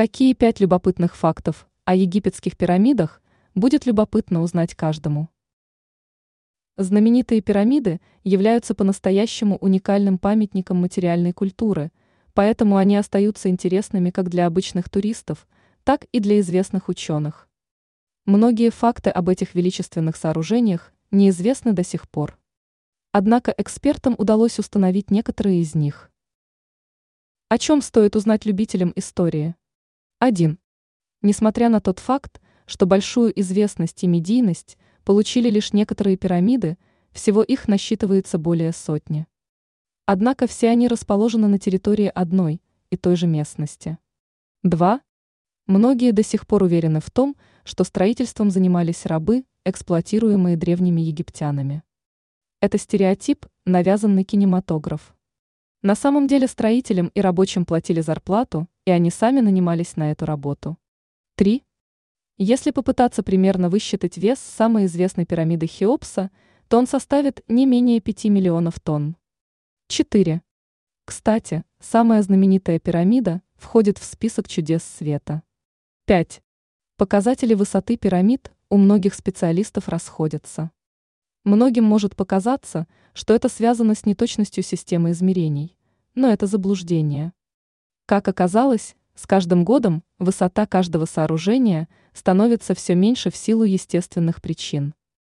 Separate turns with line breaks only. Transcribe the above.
Какие пять любопытных фактов о египетских пирамидах будет любопытно узнать каждому? Знаменитые пирамиды являются по-настоящему уникальным памятником материальной культуры, поэтому они остаются интересными как для обычных туристов, так и для известных ученых. Многие факты об этих величественных сооружениях неизвестны до сих пор. Однако экспертам удалось установить некоторые из них. О чем стоит узнать любителям истории? 1. Несмотря на тот факт, что большую известность и медийность получили лишь некоторые пирамиды, всего их насчитывается более сотни. Однако все они расположены на территории одной и той же местности. 2. Многие до сих пор уверены в том, что строительством занимались рабы, эксплуатируемые древними египтянами. Это стереотип, навязанный кинематограф. На самом деле строителям и рабочим платили зарплату, и они сами нанимались на эту работу. 3. Если попытаться примерно высчитать вес самой известной пирамиды Хеопса, то он составит не менее 5 миллионов тонн. 4. Кстати, самая знаменитая пирамида входит в список чудес света. 5. Показатели высоты пирамид у многих специалистов расходятся. Многим может показаться, что это связано с неточностью системы измерений, но это заблуждение. Как оказалось, с каждым годом высота каждого сооружения становится все меньше в силу естественных причин.